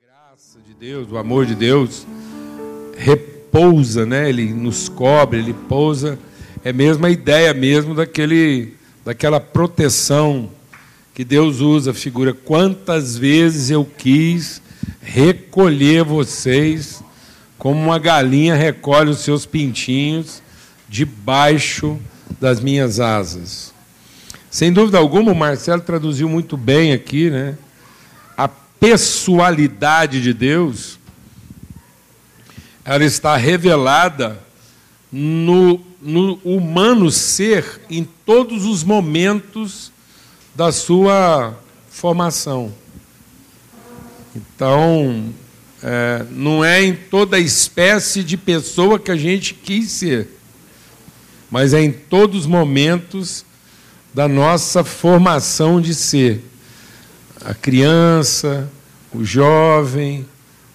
graça de Deus, o amor de Deus repousa, né? Ele nos cobre, ele pousa. É mesmo a ideia mesmo daquele, daquela proteção que Deus usa, figura. Quantas vezes eu quis recolher vocês, como uma galinha recolhe os seus pintinhos debaixo das minhas asas. Sem dúvida alguma, o Marcelo traduziu muito bem aqui, né? Pessoalidade de Deus, ela está revelada no, no humano ser em todos os momentos da sua formação. Então, é, não é em toda espécie de pessoa que a gente quis ser, mas é em todos os momentos da nossa formação de ser. A criança, o jovem,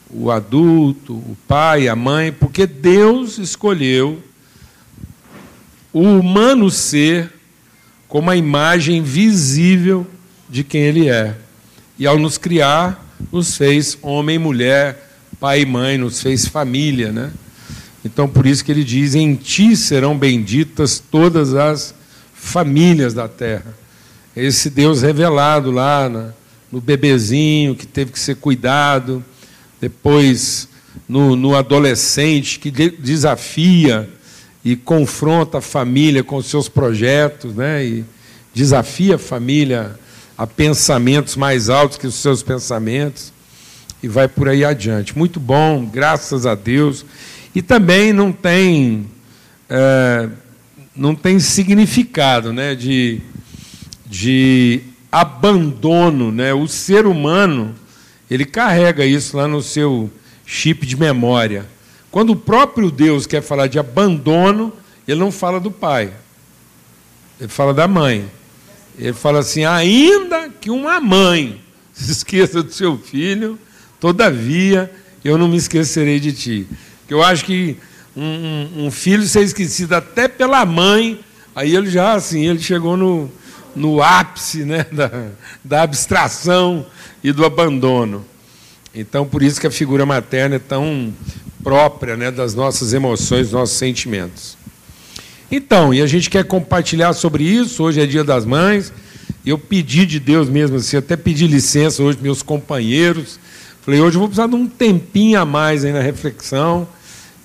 o adulto, o pai, a mãe, porque Deus escolheu o humano ser como a imagem visível de quem ele é. E ao nos criar, nos fez homem e mulher, pai e mãe, nos fez família, né? Então por isso que ele diz: "Em ti serão benditas todas as famílias da terra". Esse Deus revelado lá na, no bebezinho que teve que ser cuidado, depois no, no adolescente que de, desafia e confronta a família com os seus projetos, né? E desafia a família a pensamentos mais altos que os seus pensamentos e vai por aí adiante. Muito bom, graças a Deus. E também não tem é, não tem significado, né? De, de abandono, né? O ser humano ele carrega isso lá no seu chip de memória. Quando o próprio Deus quer falar de abandono, ele não fala do pai, ele fala da mãe. Ele fala assim: ainda que uma mãe se esqueça do seu filho, todavia eu não me esquecerei de ti. Eu acho que um, um, um filho ser esquecido até pela mãe, aí ele já assim, ele chegou no, no ápice né, da, da abstração e do abandono. Então, por isso que a figura materna é tão própria né, das nossas emoções, dos nossos sentimentos. Então, e a gente quer compartilhar sobre isso, hoje é dia das mães, eu pedi de Deus mesmo assim, até pedi licença hoje meus companheiros, falei, hoje eu vou precisar de um tempinho a mais aí na reflexão,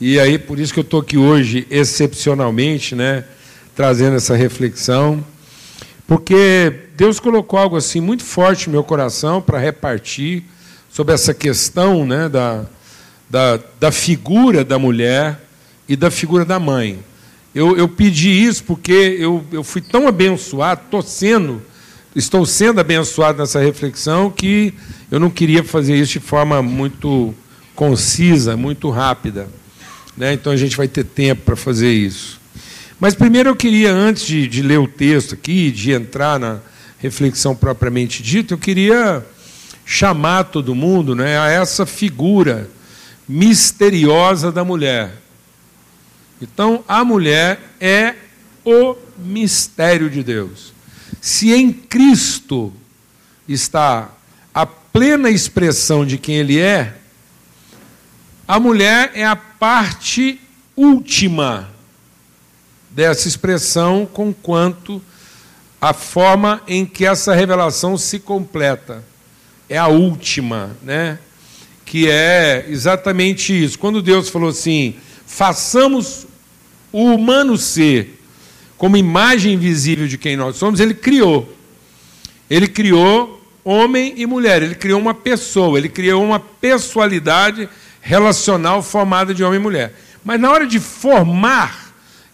e aí por isso que eu estou aqui hoje, excepcionalmente, né, trazendo essa reflexão. Porque Deus colocou algo assim muito forte no meu coração para repartir sobre essa questão né, da, da, da figura da mulher e da figura da mãe. Eu, eu pedi isso porque eu, eu fui tão abençoado, estou sendo, estou sendo abençoado nessa reflexão, que eu não queria fazer isso de forma muito concisa, muito rápida. Né? Então a gente vai ter tempo para fazer isso. Mas primeiro eu queria, antes de, de ler o texto aqui, de entrar na reflexão propriamente dita, eu queria chamar todo mundo né, a essa figura misteriosa da mulher. Então, a mulher é o mistério de Deus. Se em Cristo está a plena expressão de quem Ele é, a mulher é a parte última dessa expressão, com quanto a forma em que essa revelação se completa. É a última, né? Que é exatamente isso. Quando Deus falou assim: façamos o humano ser como imagem visível de quem nós somos, ele criou. Ele criou homem e mulher, ele criou uma pessoa, ele criou uma pessoalidade relacional formada de homem e mulher. Mas na hora de formar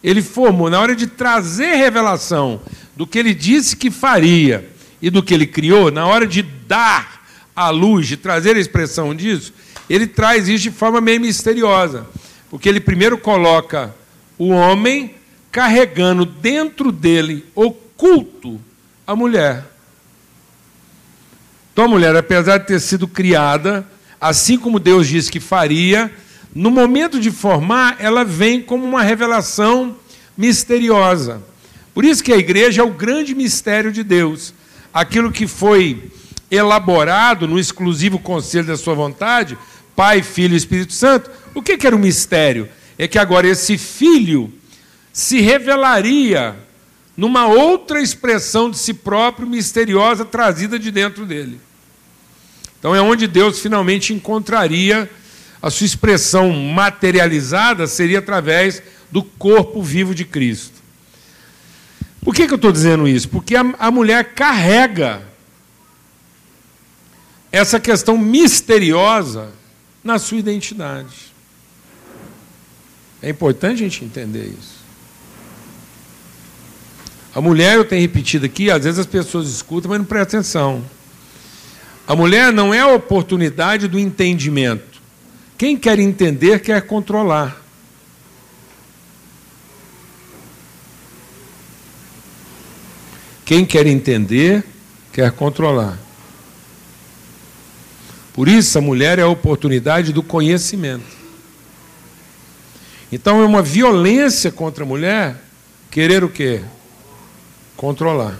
ele formou, na hora de trazer revelação do que ele disse que faria e do que ele criou, na hora de dar a luz, de trazer a expressão disso, ele traz isso de forma meio misteriosa. Porque ele primeiro coloca o homem carregando dentro dele, oculto, a mulher. Então a mulher, apesar de ter sido criada, assim como Deus disse que faria, no momento de formar, ela vem como uma revelação misteriosa. Por isso que a igreja é o grande mistério de Deus. Aquilo que foi elaborado no exclusivo conselho da sua vontade, Pai, Filho e Espírito Santo, o que, que era o mistério? É que agora esse filho se revelaria numa outra expressão de si próprio misteriosa trazida de dentro dele. Então é onde Deus finalmente encontraria a sua expressão materializada seria através do corpo vivo de Cristo. Por que, que eu estou dizendo isso? Porque a, a mulher carrega essa questão misteriosa na sua identidade. É importante a gente entender isso. A mulher, eu tenho repetido aqui, às vezes as pessoas escutam, mas não prestam atenção. A mulher não é a oportunidade do entendimento. Quem quer entender quer controlar. Quem quer entender, quer controlar. Por isso, a mulher é a oportunidade do conhecimento. Então, é uma violência contra a mulher querer o quê? Controlar.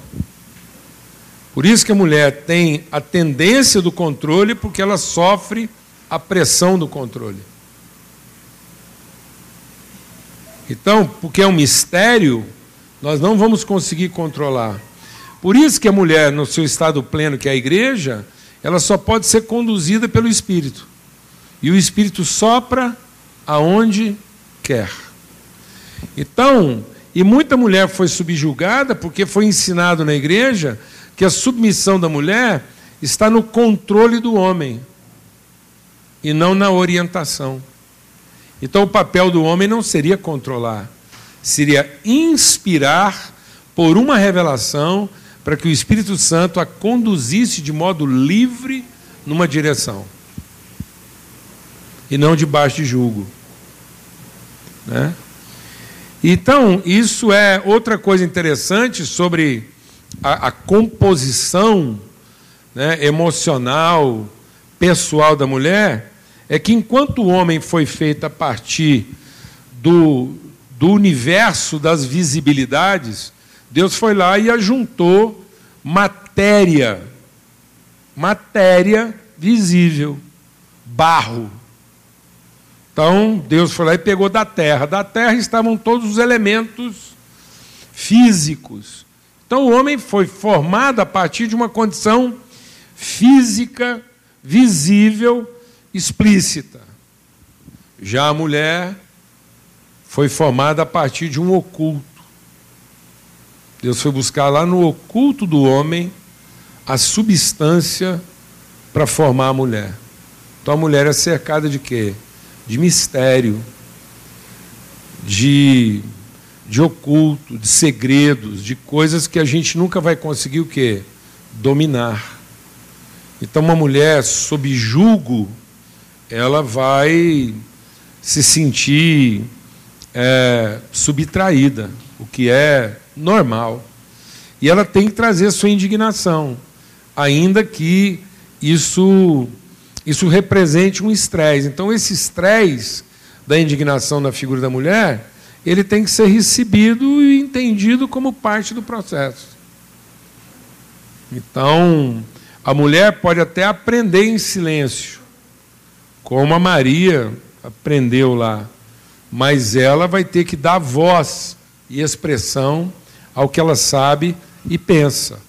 Por isso que a mulher tem a tendência do controle, porque ela sofre a pressão do controle. Então, porque é um mistério, nós não vamos conseguir controlar. Por isso que a mulher, no seu estado pleno, que é a igreja, ela só pode ser conduzida pelo Espírito. E o Espírito sopra aonde quer. Então, e muita mulher foi subjugada porque foi ensinado na igreja que a submissão da mulher está no controle do homem e não na orientação. Então, o papel do homem não seria controlar, seria inspirar por uma revelação para que o Espírito Santo a conduzisse de modo livre numa direção e não debaixo de julgo. Né? Então, isso é outra coisa interessante sobre a, a composição né, emocional, pessoal da mulher, é que enquanto o homem foi feito a partir do, do universo das visibilidades, Deus foi lá e ajuntou matéria, matéria visível, barro. Então, Deus foi lá e pegou da terra. Da terra estavam todos os elementos físicos. Então, o homem foi formado a partir de uma condição física, visível, explícita. Já a mulher foi formada a partir de um oculto. Deus foi buscar lá no oculto do homem a substância para formar a mulher. Então a mulher é cercada de quê? De mistério, de, de oculto, de segredos, de coisas que a gente nunca vai conseguir o quê? Dominar. Então uma mulher sob julgo, ela vai se sentir é, subtraída, o que é normal. E ela tem que trazer sua indignação, ainda que isso, isso represente um estresse. Então, esse estresse da indignação na figura da mulher, ele tem que ser recebido e entendido como parte do processo. Então, a mulher pode até aprender em silêncio, como a Maria aprendeu lá, mas ela vai ter que dar voz e expressão ao que ela sabe e pensa.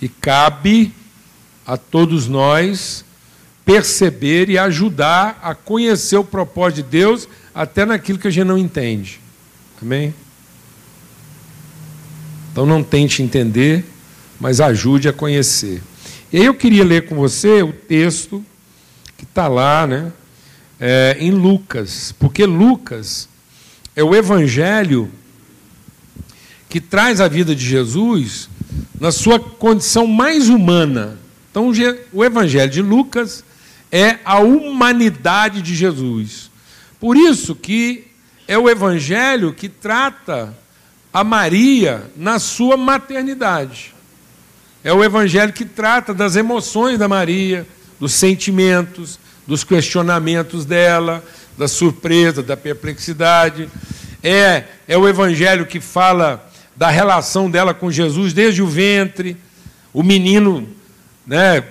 E cabe a todos nós perceber e ajudar a conhecer o propósito de Deus até naquilo que a gente não entende. Amém? Então não tente entender, mas ajude a conhecer. E aí eu queria ler com você o texto que está lá, né? É, em Lucas, porque Lucas é o evangelho que traz a vida de Jesus na sua condição mais humana. Então, o Evangelho de Lucas é a humanidade de Jesus. Por isso que é o Evangelho que trata a Maria na sua maternidade. É o Evangelho que trata das emoções da Maria, dos sentimentos, dos questionamentos dela, da surpresa, da perplexidade. É, é o Evangelho que fala da relação dela com Jesus desde o ventre, o menino né,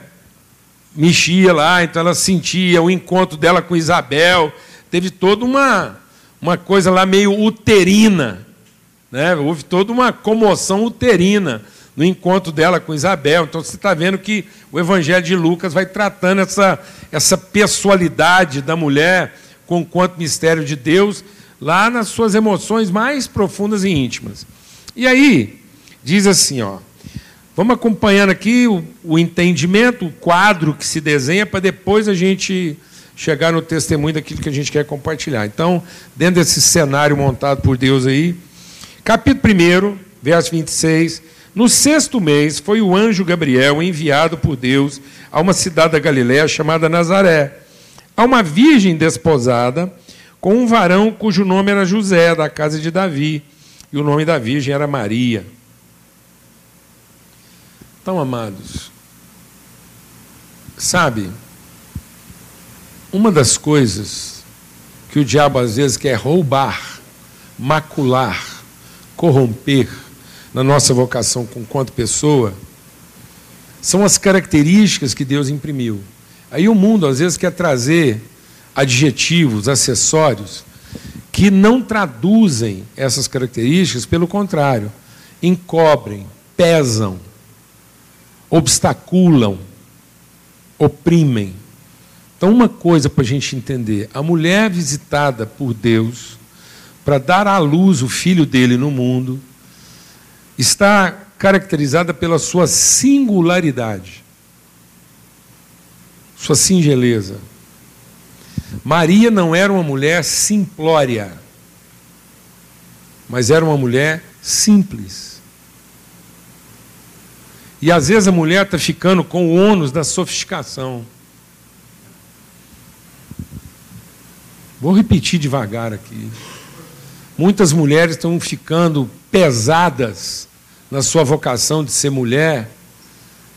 mexia lá, então ela sentia o encontro dela com Isabel. Teve toda uma, uma coisa lá meio uterina. Né? Houve toda uma comoção uterina no encontro dela com Isabel. Então você está vendo que o Evangelho de Lucas vai tratando essa, essa pessoalidade da mulher com quanto mistério de Deus, lá nas suas emoções mais profundas e íntimas. E aí, diz assim, ó. Vamos acompanhando aqui o, o entendimento, o quadro que se desenha, para depois a gente chegar no testemunho daquilo que a gente quer compartilhar. Então, dentro desse cenário montado por Deus aí, capítulo 1, verso 26. No sexto mês, foi o anjo Gabriel enviado por Deus a uma cidade da Galiléia chamada Nazaré, a uma virgem desposada com um varão cujo nome era José, da casa de Davi, e o nome da virgem era Maria. Então, amados, sabe, uma das coisas que o diabo às vezes quer roubar, macular, corromper na nossa vocação quanto pessoa, são as características que Deus imprimiu. Aí o mundo às vezes quer trazer adjetivos, acessórios, que não traduzem essas características, pelo contrário, encobrem, pesam, obstaculam, oprimem. Então, uma coisa para a gente entender: a mulher visitada por Deus para dar à luz o filho dele no mundo está caracterizada pela sua singularidade, sua singeleza. Maria não era uma mulher simplória, mas era uma mulher simples. E às vezes a mulher está ficando com o ônus da sofisticação. Vou repetir devagar aqui. Muitas mulheres estão ficando pesadas na sua vocação de ser mulher,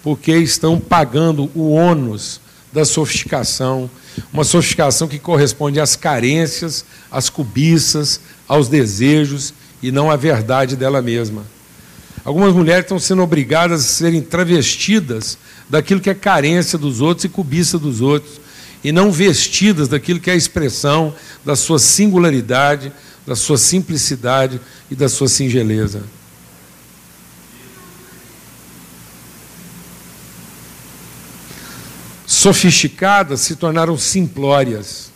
porque estão pagando o ônus da sofisticação, uma sofisticação que corresponde às carências, às cobiças, aos desejos e não à verdade dela mesma. Algumas mulheres estão sendo obrigadas a serem travestidas daquilo que é carência dos outros e cobiça dos outros, e não vestidas daquilo que é a expressão da sua singularidade, da sua simplicidade e da sua singeleza. Sofisticadas se tornaram simplórias.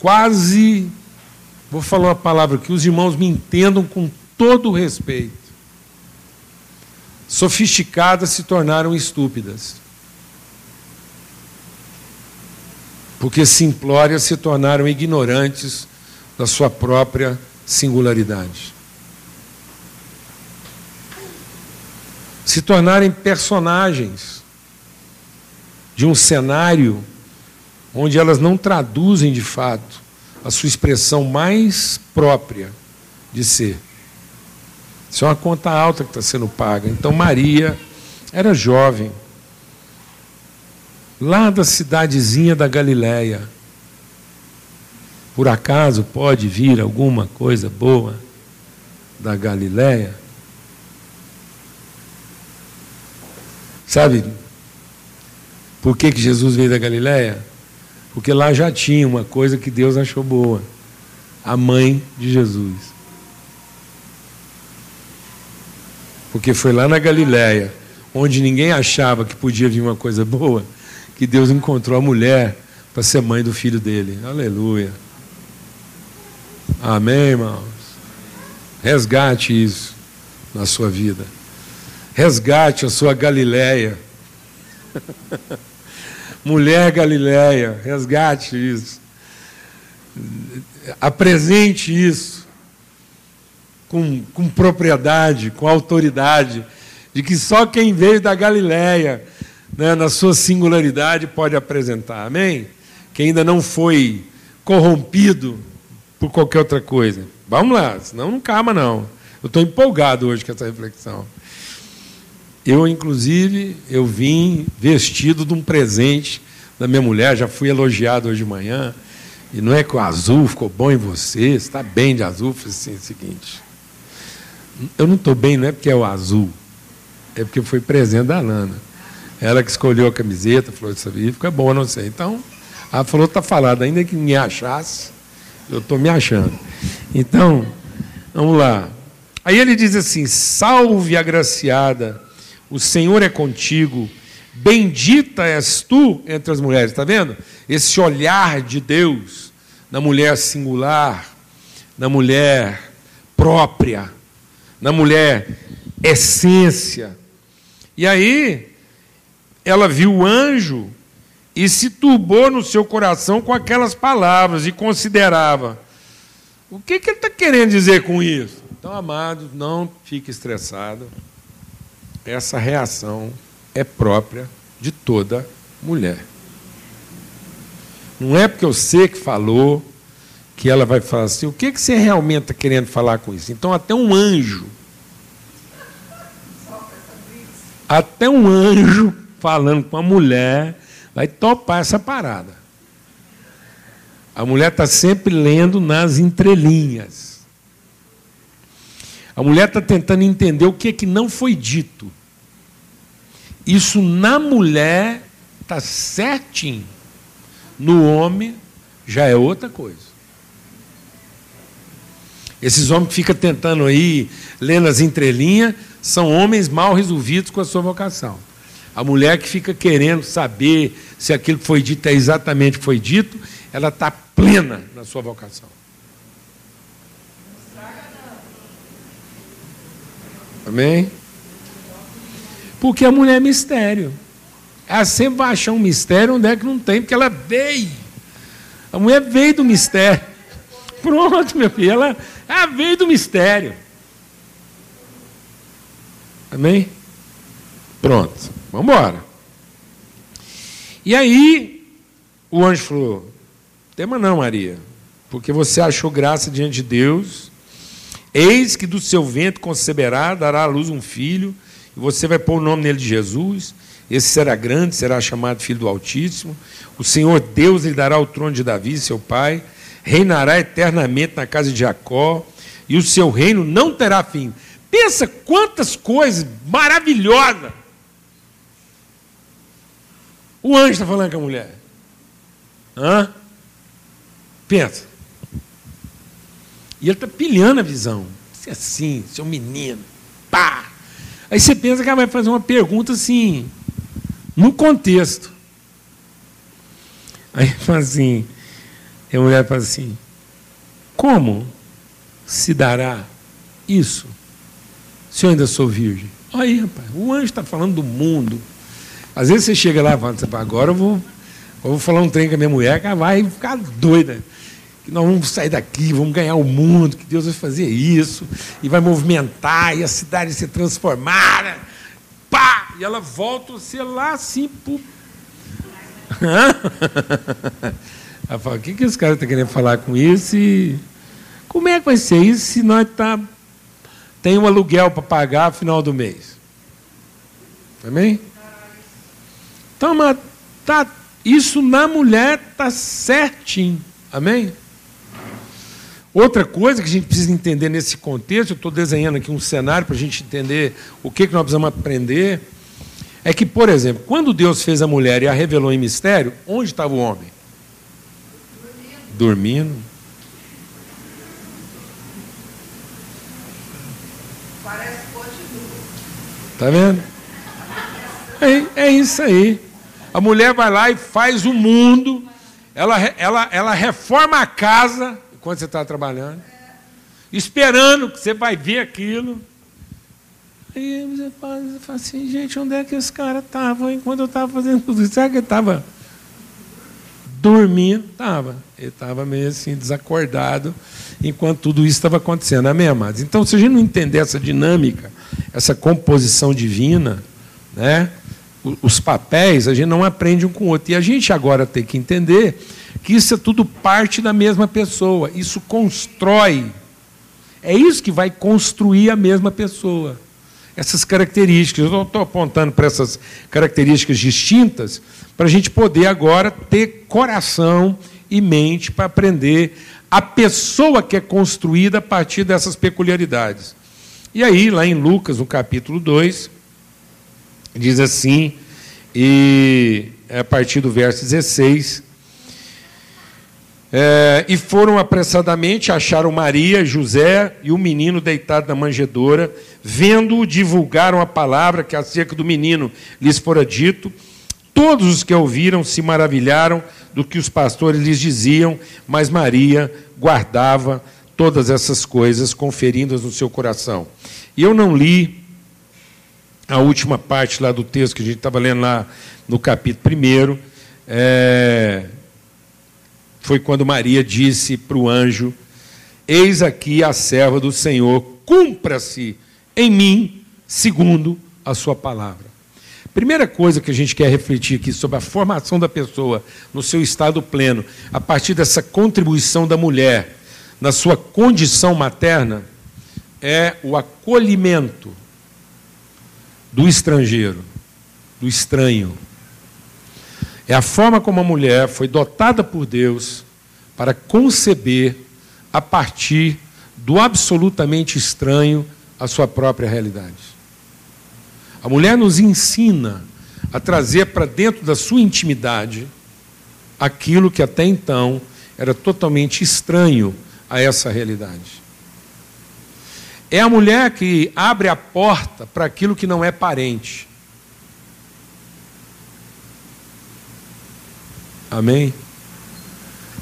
Quase, vou falar uma palavra que os irmãos me entendam com todo o respeito. Sofisticadas se tornaram estúpidas. Porque simplórias se tornaram ignorantes da sua própria singularidade. Se tornarem personagens de um cenário onde elas não traduzem de fato a sua expressão mais própria de ser. Isso é uma conta alta que está sendo paga. Então, Maria era jovem, lá da cidadezinha da Galiléia. Por acaso pode vir alguma coisa boa da Galiléia? Sabe por que, que Jesus veio da Galiléia? Porque lá já tinha uma coisa que Deus achou boa: a mãe de Jesus. Porque foi lá na Galiléia, onde ninguém achava que podia vir uma coisa boa, que Deus encontrou a mulher para ser mãe do filho dele. Aleluia. Amém, irmãos? Resgate isso na sua vida. Resgate a sua Galileia. Mulher Galileia, resgate isso. Apresente isso com, com propriedade, com autoridade, de que só quem veio da Galileia, né, na sua singularidade, pode apresentar. Amém? Que ainda não foi corrompido por qualquer outra coisa. Vamos lá, senão não calma, não. Eu estou empolgado hoje com essa reflexão. Eu, inclusive, eu vim vestido de um presente da minha mulher, já fui elogiado hoje de manhã. E não é que o azul ficou bom em você, está bem de azul, foi assim, é o seguinte. Eu não estou bem, não é porque é o azul, é porque foi presente da Nana. Ela que escolheu a camiseta, falou isso aí, fica boa, não sei. Então, ela falou, está falado, ainda que me achasse, eu estou me achando. Então, vamos lá. Aí ele diz assim: Salve agraciada, o Senhor é contigo, bendita és tu entre as mulheres. Está vendo? Esse olhar de Deus na mulher singular, na mulher própria, na mulher essência. E aí, ela viu o anjo e se turbou no seu coração com aquelas palavras e considerava: o que, que ele está querendo dizer com isso? Então, amados, não fique estressado. Essa reação é própria de toda mulher. Não é porque eu sei que falou que ela vai falar assim: o que, que você realmente está querendo falar com isso? Então, até um anjo. Até um anjo falando com a mulher vai topar essa parada. A mulher está sempre lendo nas entrelinhas. A mulher está tentando entender o que é que não foi dito. Isso na mulher está certinho. No homem já é outra coisa. Esses homens que ficam tentando aí, lendo as entrelinhas, são homens mal resolvidos com a sua vocação. A mulher que fica querendo saber se aquilo que foi dito é exatamente o que foi dito, ela está plena na sua vocação. Amém? Porque a mulher é mistério. Ela sempre vai achar um mistério onde é que não tem, porque ela veio. A mulher veio do mistério. Pronto, meu filho, ela, ela veio do mistério. Amém? Pronto. Vamos embora. E aí, o anjo falou: tema não, Maria, porque você achou graça diante de Deus. Eis que do seu ventre conceberá, dará à luz um filho, e você vai pôr o nome nele de Jesus. Esse será grande, será chamado Filho do Altíssimo. O Senhor Deus lhe dará o trono de Davi, seu pai, reinará eternamente na casa de Jacó, e o seu reino não terá fim. Pensa quantas coisas maravilhosas o anjo está falando com a mulher. Hã? Pensa. E ele está pilhando a visão. Se é assim, seu menino. Pá! Aí você pensa que ela vai fazer uma pergunta assim, no contexto. Aí fala assim, a mulher fala assim, como se dará isso se eu ainda sou virgem? Aí, rapaz, o anjo está falando do mundo, às vezes você chega lá e fala, agora eu vou, eu vou falar um trem com a minha mulher, que ela vai ficar doida. Que nós vamos sair daqui, vamos ganhar o mundo, que Deus vai fazer isso, e vai movimentar, e a cidade se transformar. Pá! E ela volta você lá assim, pô. Ela fala, o que, que esse cara está querendo falar com isso? E como é que vai ser isso se nós tá, tem um aluguel para pagar no final do mês? Amém? Então, tá, isso na mulher está certinho. Amém? Outra coisa que a gente precisa entender nesse contexto, eu estou desenhando aqui um cenário para a gente entender o que, que nós precisamos aprender, é que, por exemplo, quando Deus fez a mulher e a revelou em mistério, onde estava o homem? Dormindo. Dormindo. Está vendo? É, é isso aí. A mulher vai lá e faz o mundo, ela, ela, ela reforma a casa enquanto você está trabalhando, esperando que você vai ver aquilo. Aí você fala, assim, gente, onde é que esse cara estava enquanto eu estava fazendo tudo isso? Será que ele estava dormindo? Estava. Ele estava meio assim, desacordado, enquanto tudo isso estava acontecendo. Amém, amados? Então, se a gente não entender essa dinâmica, essa composição divina, né? os papéis, a gente não aprende um com o outro. E a gente agora tem que entender que isso é tudo parte da mesma pessoa. Isso constrói. É isso que vai construir a mesma pessoa. Essas características. Eu estou apontando para essas características distintas para a gente poder agora ter coração e mente para aprender a pessoa que é construída a partir dessas peculiaridades. E aí, lá em Lucas, no capítulo 2, diz assim, E é a partir do verso 16. É, e foram apressadamente, acharam Maria, José e o menino deitado na manjedoura. Vendo-o, divulgaram a palavra que acerca do menino lhes fora dito. Todos os que ouviram se maravilharam do que os pastores lhes diziam, mas Maria guardava todas essas coisas, conferindo-as no seu coração. E eu não li a última parte lá do texto que a gente estava lendo lá no capítulo 1. É, foi quando Maria disse para o anjo: Eis aqui a serva do Senhor, cumpra-se em mim segundo a sua palavra. Primeira coisa que a gente quer refletir aqui sobre a formação da pessoa no seu estado pleno, a partir dessa contribuição da mulher na sua condição materna, é o acolhimento do estrangeiro, do estranho. É a forma como a mulher foi dotada por Deus para conceber a partir do absolutamente estranho a sua própria realidade. A mulher nos ensina a trazer para dentro da sua intimidade aquilo que até então era totalmente estranho a essa realidade. É a mulher que abre a porta para aquilo que não é parente. Amém?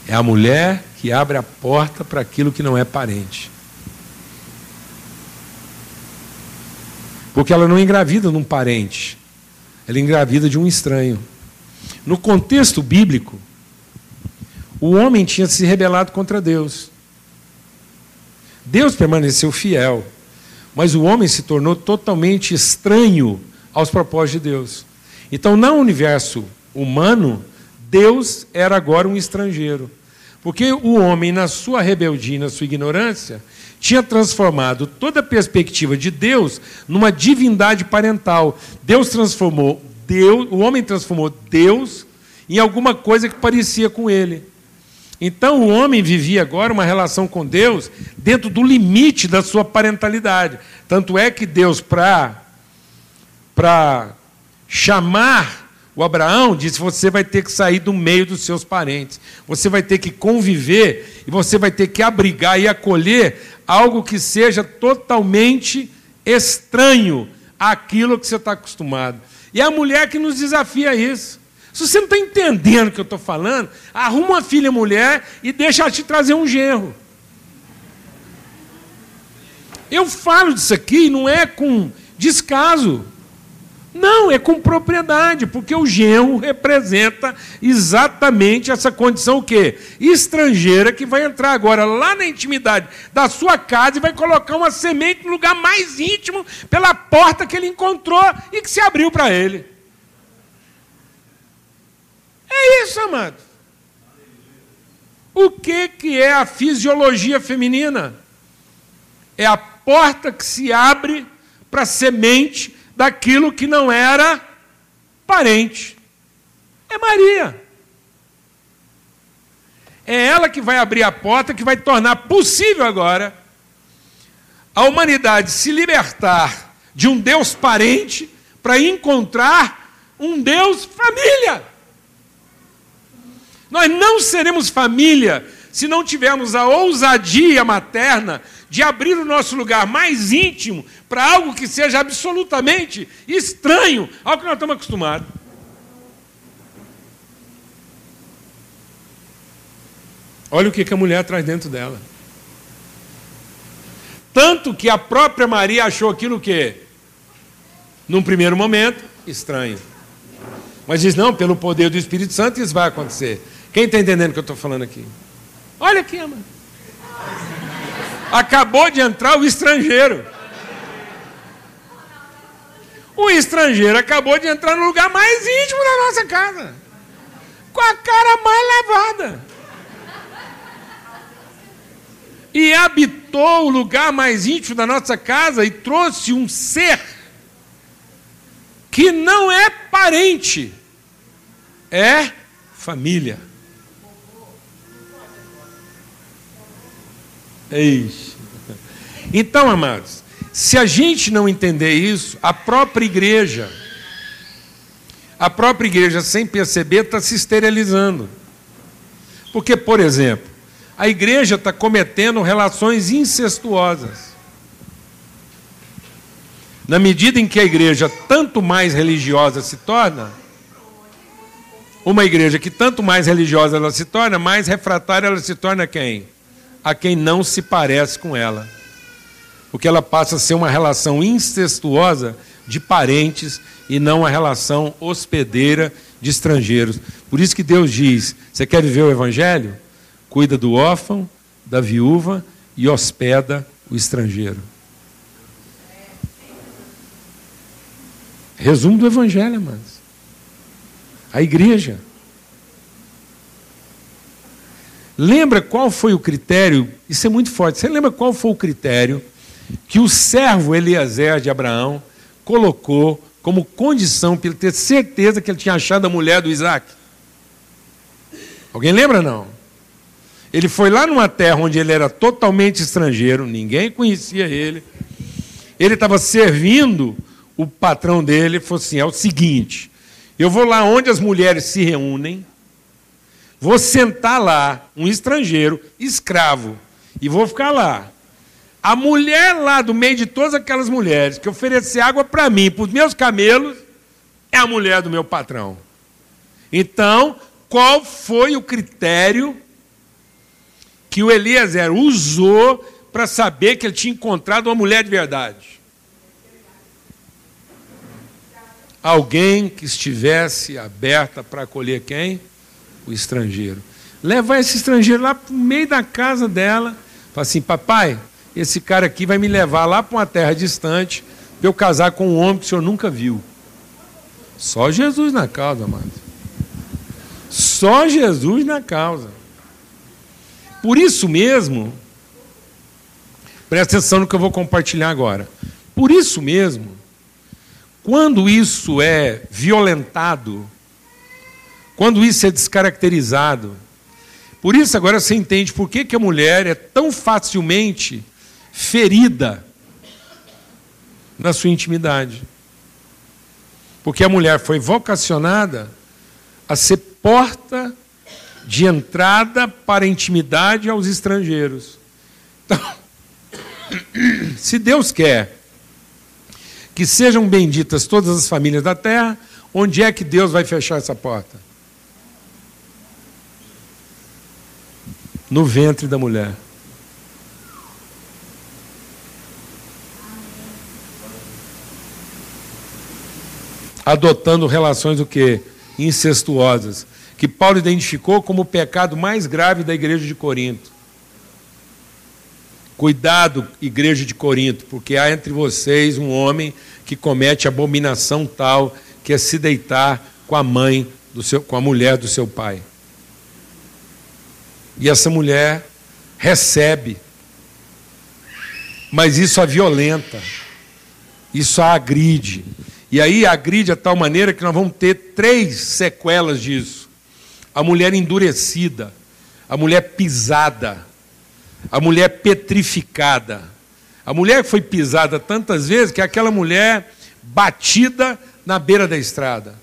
É a mulher que abre a porta para aquilo que não é parente. Porque ela não engravida num parente, ela engravida de um estranho. No contexto bíblico, o homem tinha se rebelado contra Deus. Deus permaneceu fiel, mas o homem se tornou totalmente estranho aos propósitos de Deus. Então, no universo humano, Deus era agora um estrangeiro. Porque o homem, na sua rebeldia, na sua ignorância, tinha transformado toda a perspectiva de Deus numa divindade parental. Deus transformou Deus, o homem transformou Deus em alguma coisa que parecia com ele. Então o homem vivia agora uma relação com Deus dentro do limite da sua parentalidade. Tanto é que Deus, para chamar o Abraão disse: você vai ter que sair do meio dos seus parentes, você vai ter que conviver e você vai ter que abrigar e acolher algo que seja totalmente estranho àquilo que você está acostumado. E é a mulher que nos desafia isso. Se você não está entendendo o que eu estou falando, arruma uma filha mulher e deixa ela te trazer um genro. Eu falo disso aqui não é com descaso. Não, é com propriedade, porque o genro representa exatamente essa condição o quê? Estrangeira que vai entrar agora lá na intimidade da sua casa e vai colocar uma semente no lugar mais íntimo pela porta que ele encontrou e que se abriu para ele. É isso, amado. O que, que é a fisiologia feminina? É a porta que se abre para a semente daquilo que não era parente. É Maria. É ela que vai abrir a porta, que vai tornar possível agora a humanidade se libertar de um Deus parente para encontrar um Deus família. Nós não seremos família se não tivermos a ousadia materna de abrir o nosso lugar mais íntimo para algo que seja absolutamente estranho ao que nós estamos acostumados. Olha o que a mulher traz dentro dela. Tanto que a própria Maria achou aquilo que, num primeiro momento, estranho. Mas diz: não, pelo poder do Espírito Santo isso vai acontecer. Quem está entendendo o que eu estou falando aqui? Olha aqui, amado. Acabou de entrar o estrangeiro. O estrangeiro acabou de entrar no lugar mais íntimo da nossa casa. Com a cara mais lavada. E habitou o lugar mais íntimo da nossa casa e trouxe um ser que não é parente, é família. Eis. Então, amados, se a gente não entender isso, a própria igreja, a própria igreja, sem perceber, está se esterilizando. Porque, por exemplo, a igreja está cometendo relações incestuosas. Na medida em que a igreja tanto mais religiosa se torna, uma igreja que tanto mais religiosa ela se torna, mais refratária ela se torna quem? A quem não se parece com ela. Porque ela passa a ser uma relação incestuosa de parentes e não a relação hospedeira de estrangeiros. Por isso que Deus diz: você quer viver o Evangelho? Cuida do órfão, da viúva e hospeda o estrangeiro. Resumo do Evangelho, amados. A igreja. Lembra qual foi o critério? Isso é muito forte. Você lembra qual foi o critério que o servo Eliezer de Abraão colocou como condição para ele ter certeza que ele tinha achado a mulher do Isaac. Alguém lembra não? Ele foi lá numa terra onde ele era totalmente estrangeiro, ninguém conhecia ele. Ele estava servindo o patrão dele, falou assim: é o seguinte, eu vou lá onde as mulheres se reúnem, vou sentar lá, um estrangeiro, escravo, e vou ficar lá. A mulher lá do meio de todas aquelas mulheres que oferecer água para mim, para os meus camelos, é a mulher do meu patrão. Então, qual foi o critério que o Eliezer usou para saber que ele tinha encontrado uma mulher de verdade? Alguém que estivesse aberta para acolher quem? O estrangeiro. Levar esse estrangeiro lá para o meio da casa dela. Fala assim, papai, esse cara aqui vai me levar lá para uma terra distante para eu casar com um homem que o senhor nunca viu. Só Jesus na causa, amado. Só Jesus na causa. Por isso mesmo, presta atenção no que eu vou compartilhar agora. Por isso mesmo, quando isso é violentado, quando isso é descaracterizado, por isso agora você entende por que, que a mulher é tão facilmente ferida na sua intimidade. Porque a mulher foi vocacionada a ser porta de entrada para a intimidade aos estrangeiros. Então, se Deus quer que sejam benditas todas as famílias da terra, onde é que Deus vai fechar essa porta? No ventre da mulher. adotando relações o quê? Incestuosas, que Paulo identificou como o pecado mais grave da igreja de Corinto. Cuidado, igreja de Corinto, porque há entre vocês um homem que comete abominação tal que é se deitar com a mãe do seu, com a mulher do seu pai. E essa mulher recebe, mas isso a violenta, isso a agride, e aí agride de tal maneira que nós vamos ter três sequelas disso: a mulher endurecida, a mulher pisada, a mulher petrificada. A mulher foi pisada tantas vezes que é aquela mulher batida na beira da estrada.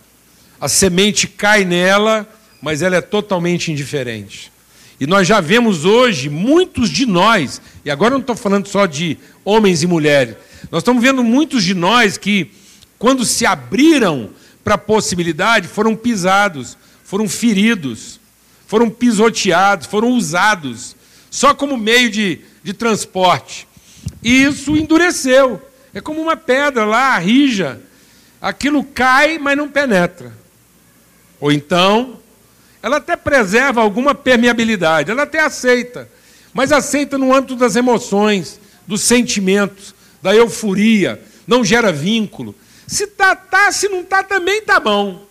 A semente cai nela, mas ela é totalmente indiferente. E nós já vemos hoje muitos de nós, e agora não estou falando só de homens e mulheres, nós estamos vendo muitos de nós que quando se abriram para a possibilidade, foram pisados, foram feridos, foram pisoteados, foram usados, só como meio de, de transporte. E isso endureceu. É como uma pedra lá, rija. Aquilo cai, mas não penetra. Ou então, ela até preserva alguma permeabilidade, ela até aceita, mas aceita no âmbito das emoções, dos sentimentos, da euforia, não gera vínculo, se tá, tá, se não tá, também tá bom.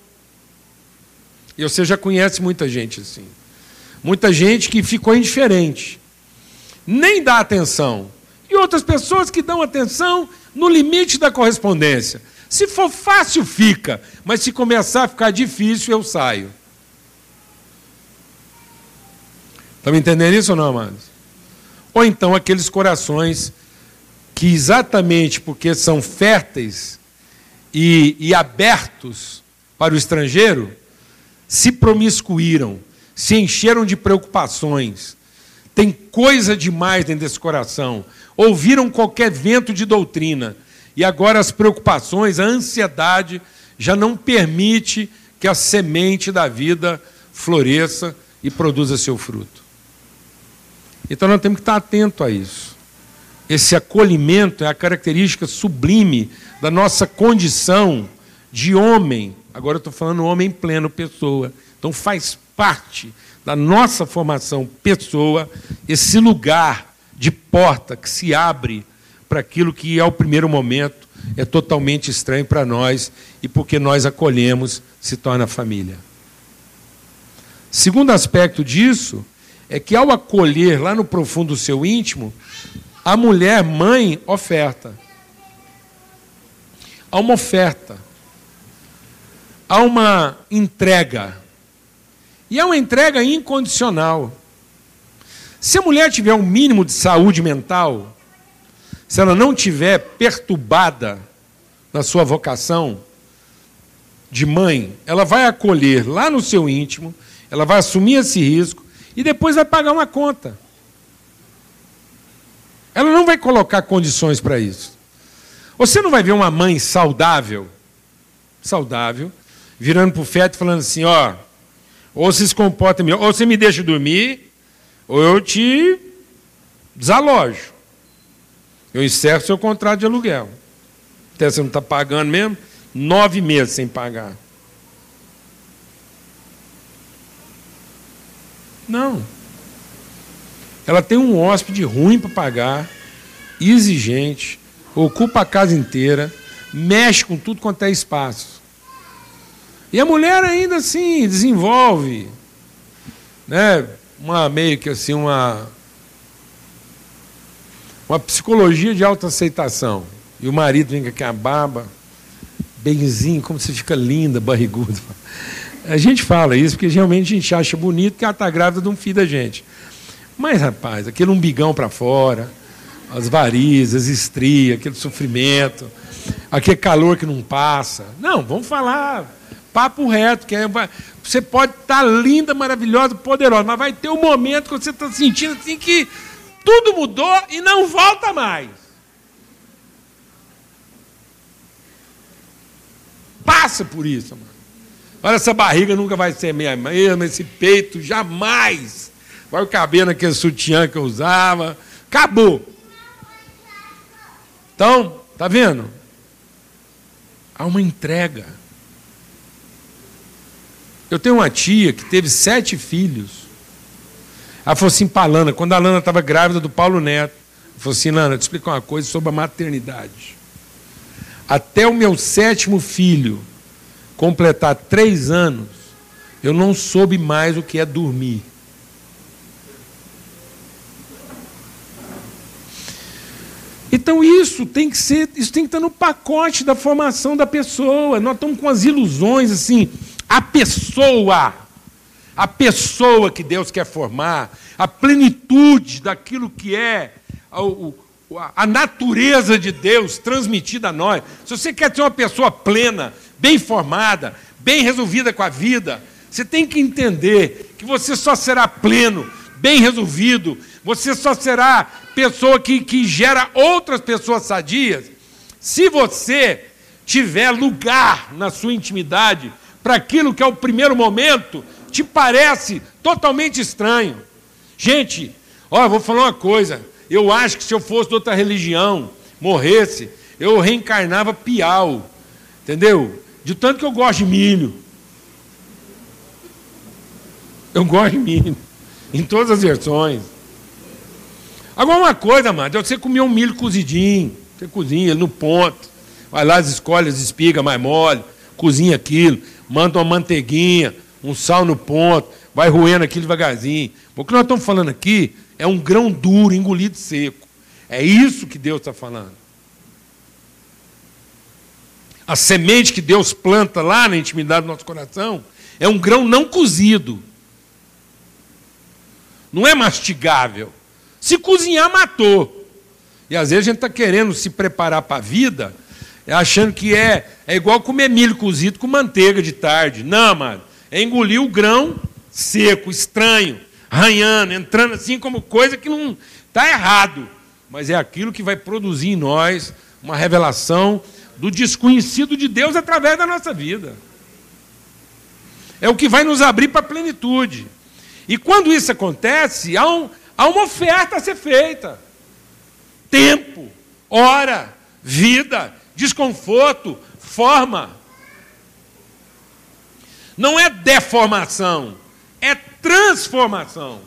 E você já conhece muita gente assim. Muita gente que ficou indiferente, nem dá atenção. E outras pessoas que dão atenção no limite da correspondência. Se for fácil, fica, mas se começar a ficar difícil, eu saio. Estão me entendendo isso ou não, amados? Ou então aqueles corações que, exatamente porque são férteis, e, e abertos para o estrangeiro, se promiscuíram, se encheram de preocupações, tem coisa demais dentro desse coração, ouviram qualquer vento de doutrina, e agora as preocupações, a ansiedade já não permite que a semente da vida floresça e produza seu fruto. Então nós temos que estar atento a isso. Esse acolhimento é a característica sublime da nossa condição de homem. Agora eu estou falando homem pleno, pessoa. Então faz parte da nossa formação pessoa esse lugar de porta que se abre para aquilo que, ao primeiro momento, é totalmente estranho para nós e porque nós acolhemos, se torna família. Segundo aspecto disso é que, ao acolher lá no profundo do seu íntimo, a mulher mãe oferta. Há uma oferta. Há uma entrega. E é uma entrega incondicional. Se a mulher tiver um mínimo de saúde mental, se ela não tiver perturbada na sua vocação de mãe, ela vai acolher lá no seu íntimo, ela vai assumir esse risco e depois vai pagar uma conta. Ela não vai colocar condições para isso. Você não vai ver uma mãe saudável, saudável, virando para o feto e falando assim, ó, ou se comporta melhor, ou você me deixa dormir, ou eu te desalojo. Eu encerro seu contrato de aluguel. Até você não está pagando mesmo, nove meses sem pagar. Não. Ela tem um hóspede ruim para pagar, exigente, ocupa a casa inteira, mexe com tudo quanto é espaço. E a mulher ainda assim desenvolve, né, uma meio que assim uma uma psicologia de autoaceitação. E o marido vem com aquela barba, benzinho, como você fica linda, barrigudo. A gente fala isso porque realmente a gente acha bonito que ela está grávida de um filho da gente. Mas, rapaz, aquele umbigão para fora, as varizes, as estrias, aquele sofrimento, aquele calor que não passa. Não, vamos falar papo reto, que é, você pode estar tá linda, maravilhosa, poderosa, mas vai ter um momento que você está sentindo assim que tudo mudou e não volta mais. Passa por isso, mano. Olha, essa barriga nunca vai ser minha mesma, esse peito jamais vai caber naquele sutiã que eu usava. Acabou. Então, tá vendo? Há uma entrega. Eu tenho uma tia que teve sete filhos. Ela falou assim para Lana, quando a Lana estava grávida do Paulo Neto, ela falou assim, Lana, te explicar uma coisa sobre a maternidade. Até o meu sétimo filho completar três anos, eu não soube mais o que é dormir. Então isso tem que ser, isso tem que estar no pacote da formação da pessoa. Nós estamos com as ilusões assim, a pessoa a pessoa que Deus quer formar, a plenitude daquilo que é a, a, natureza de Deus transmitida a nós. Se você quer ter uma pessoa plena, bem formada, bem resolvida com a vida, você tem que entender que você só será pleno, bem resolvido, você só será pessoa que, que gera outras pessoas sadias, se você tiver lugar na sua intimidade para aquilo que é o primeiro momento te parece totalmente estranho. Gente, olha, vou falar uma coisa. Eu acho que se eu fosse de outra religião, morresse, eu reencarnava piau. Entendeu? De tanto que eu gosto de milho. Eu gosto de milho. Em todas as versões. Agora uma coisa, mano, você comer um milho cozidinho. Você cozinha ele no ponto. Vai lá, escolhe as espigas mais mole, cozinha aquilo, manda uma manteiguinha, um sal no ponto, vai roendo aquilo devagarzinho. O que nós estamos falando aqui é um grão duro, engolido seco. É isso que Deus está falando. A semente que Deus planta lá na intimidade do nosso coração é um grão não cozido. Não é mastigável. Se cozinhar, matou. E às vezes a gente está querendo se preparar para a vida achando que é, é igual comer milho cozido com manteiga de tarde. Não, mano. É engolir o grão seco, estranho, arranhando, entrando assim como coisa que não está errado. Mas é aquilo que vai produzir em nós uma revelação do desconhecido de Deus através da nossa vida. É o que vai nos abrir para a plenitude. E quando isso acontece, há, um, há uma oferta a ser feita: tempo, hora, vida, desconforto, forma. Não é deformação, é transformação.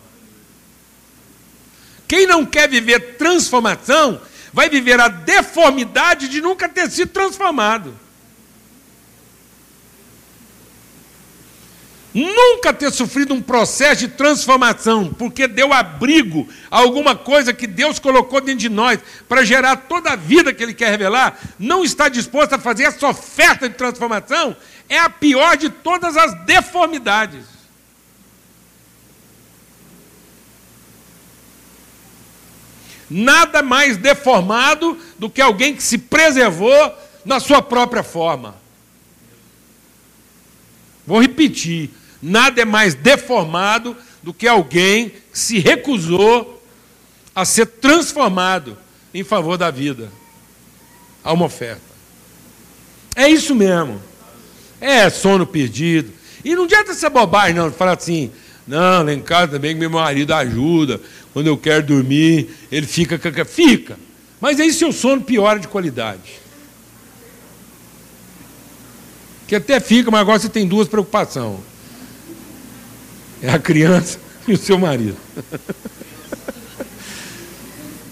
Quem não quer viver transformação, vai viver a deformidade de nunca ter sido transformado. Nunca ter sofrido um processo de transformação, porque deu abrigo a alguma coisa que Deus colocou dentro de nós para gerar toda a vida que Ele quer revelar, não está disposto a fazer essa oferta de transformação, é a pior de todas as deformidades. Nada mais deformado do que alguém que se preservou na sua própria forma. Vou repetir: nada é mais deformado do que alguém que se recusou a ser transformado em favor da vida. Há uma oferta. É isso mesmo. É sono perdido. E não adianta ser bobagem, não, falar assim, não, lá em casa também meu marido ajuda. Quando eu quero dormir, ele fica. Fica. Mas aí seu sono piora de qualidade. Que até fica, mas agora você tem duas preocupações. É a criança e o seu marido.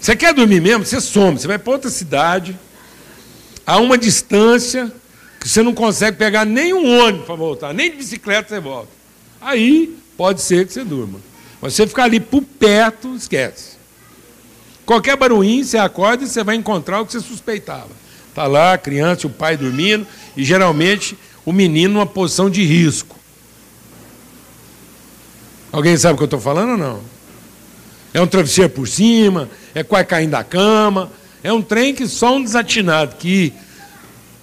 Você quer dormir mesmo? Você some, você vai para outra cidade, a uma distância, que você não consegue pegar nem um ônibus para voltar, nem de bicicleta você volta. Aí pode ser que você durma. Você ficar ali por perto, esquece. Qualquer barulhinho, você acorda e você vai encontrar o que você suspeitava. Está lá a criança o pai dormindo, e geralmente o menino numa posição de risco. Alguém sabe o que eu estou falando ou não? É um travesseiro por cima, é quase caindo da cama, é um trem que só um desatinado que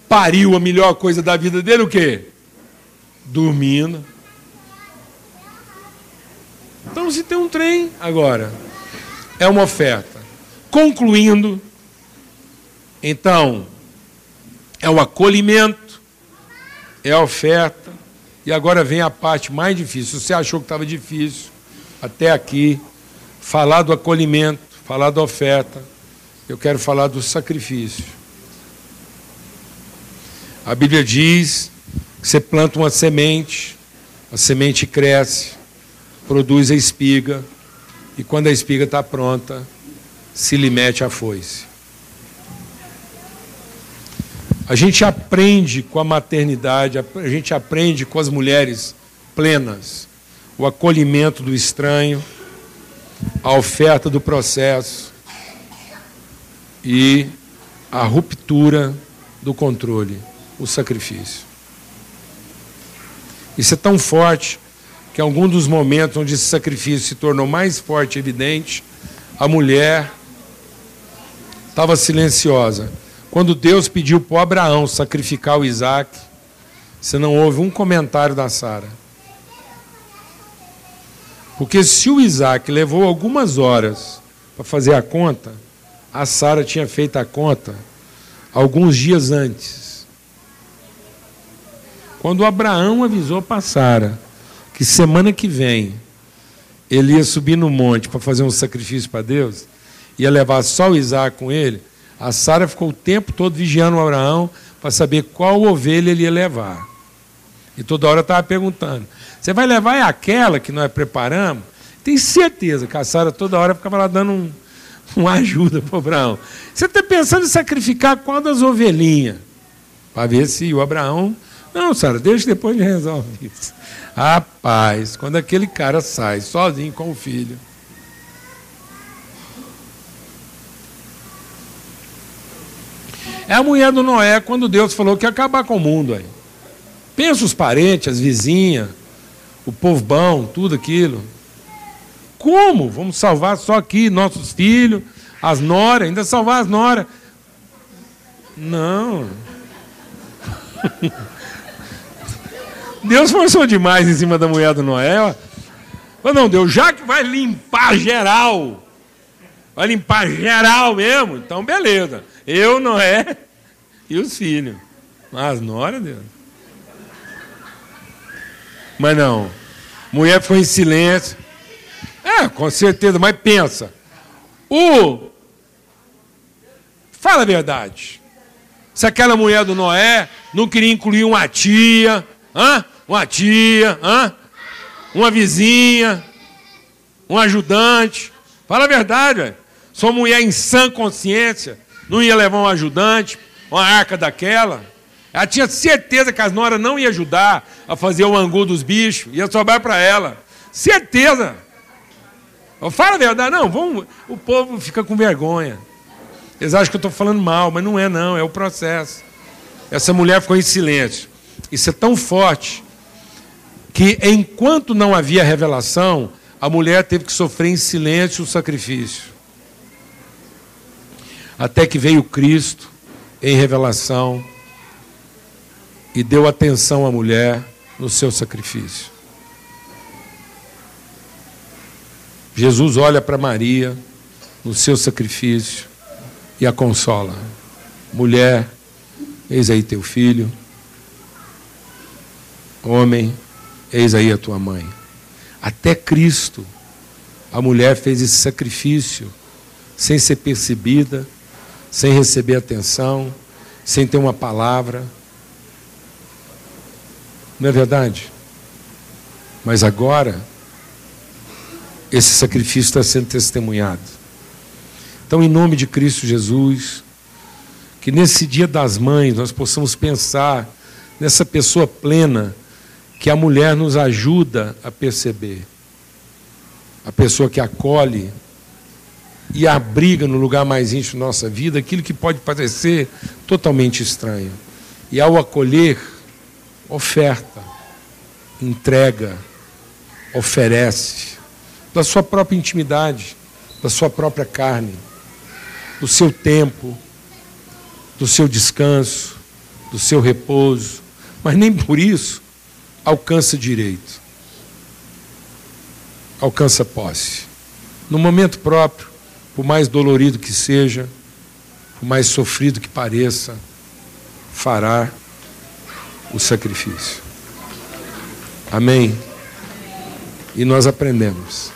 pariu a melhor coisa da vida dele, o quê? Dormindo. Então, se tem um trem, agora, é uma oferta. Concluindo, então, é o acolhimento, é a oferta, e agora vem a parte mais difícil. Você achou que estava difícil, até aqui, falar do acolhimento, falar da oferta, eu quero falar do sacrifício. A Bíblia diz que você planta uma semente, a semente cresce, produz a espiga, e quando a espiga está pronta, se lhe mete a foice. A gente aprende com a maternidade, a gente aprende com as mulheres plenas o acolhimento do estranho, a oferta do processo e a ruptura do controle o sacrifício. Isso é tão forte que algum dos momentos onde esse sacrifício se tornou mais forte e evidente, a mulher estava silenciosa. Quando Deus pediu para Abraão sacrificar o Isaac, você não houve um comentário da Sara. Porque se o Isaac levou algumas horas para fazer a conta, a Sara tinha feito a conta alguns dias antes. Quando Abraão avisou para Sara que semana que vem ele ia subir no monte para fazer um sacrifício para Deus, ia levar só o Isaac com ele, a Sara ficou o tempo todo vigiando o Abraão para saber qual ovelha ele ia levar. E toda hora estava perguntando: Você vai levar é aquela que nós preparamos? Tem certeza que a Sara toda hora ficava lá dando um, uma ajuda para o Abraão. Você está pensando em sacrificar qual das ovelhinhas? Para ver se o Abraão não, Sara, deixa depois de resolve isso. Rapaz, quando aquele cara sai sozinho com o filho. É a mulher do Noé quando Deus falou que ia acabar com o mundo aí. Pensa os parentes, as vizinhas, o povo bom, tudo aquilo. Como? Vamos salvar só aqui nossos filhos, as noras, ainda salvar as noras. Não. Deus forçou demais em cima da mulher do Noé. Falou, não, Deus, já que vai limpar geral, vai limpar geral mesmo, então beleza. Eu, Noé e os filhos. Mas nora, Deus. Mas não. Mulher foi em silêncio. É, com certeza, mas pensa. O. Fala a verdade. Se aquela mulher do Noé não queria incluir uma tia, hã? Uma tia, hã? uma vizinha, um ajudante. Fala a verdade, velho. Sua mulher em sã consciência não ia levar um ajudante, uma arca daquela. Ela tinha certeza que as noras não iam ajudar a fazer o angu dos bichos, ia sobrar para ela. Certeza. Fala a verdade, não, vamos, o povo fica com vergonha. Eles acham que eu estou falando mal, mas não é não, é o processo. Essa mulher ficou em silêncio. Isso é tão forte que enquanto não havia revelação, a mulher teve que sofrer em silêncio o sacrifício. Até que veio Cristo em revelação e deu atenção à mulher no seu sacrifício. Jesus olha para Maria no seu sacrifício e a consola. Mulher, eis aí teu filho. Homem, Eis aí a tua mãe. Até Cristo, a mulher fez esse sacrifício, sem ser percebida, sem receber atenção, sem ter uma palavra. Não é verdade? Mas agora, esse sacrifício está sendo testemunhado. Então, em nome de Cristo Jesus, que nesse dia das mães nós possamos pensar nessa pessoa plena que a mulher nos ajuda a perceber. A pessoa que acolhe e abriga no lugar mais íntimo da nossa vida aquilo que pode parecer totalmente estranho. E ao acolher, oferta, entrega, oferece da sua própria intimidade, da sua própria carne, do seu tempo, do seu descanso, do seu repouso, mas nem por isso alcança direito, alcança posse. No momento próprio, por mais dolorido que seja, por mais sofrido que pareça, fará o sacrifício. Amém? E nós aprendemos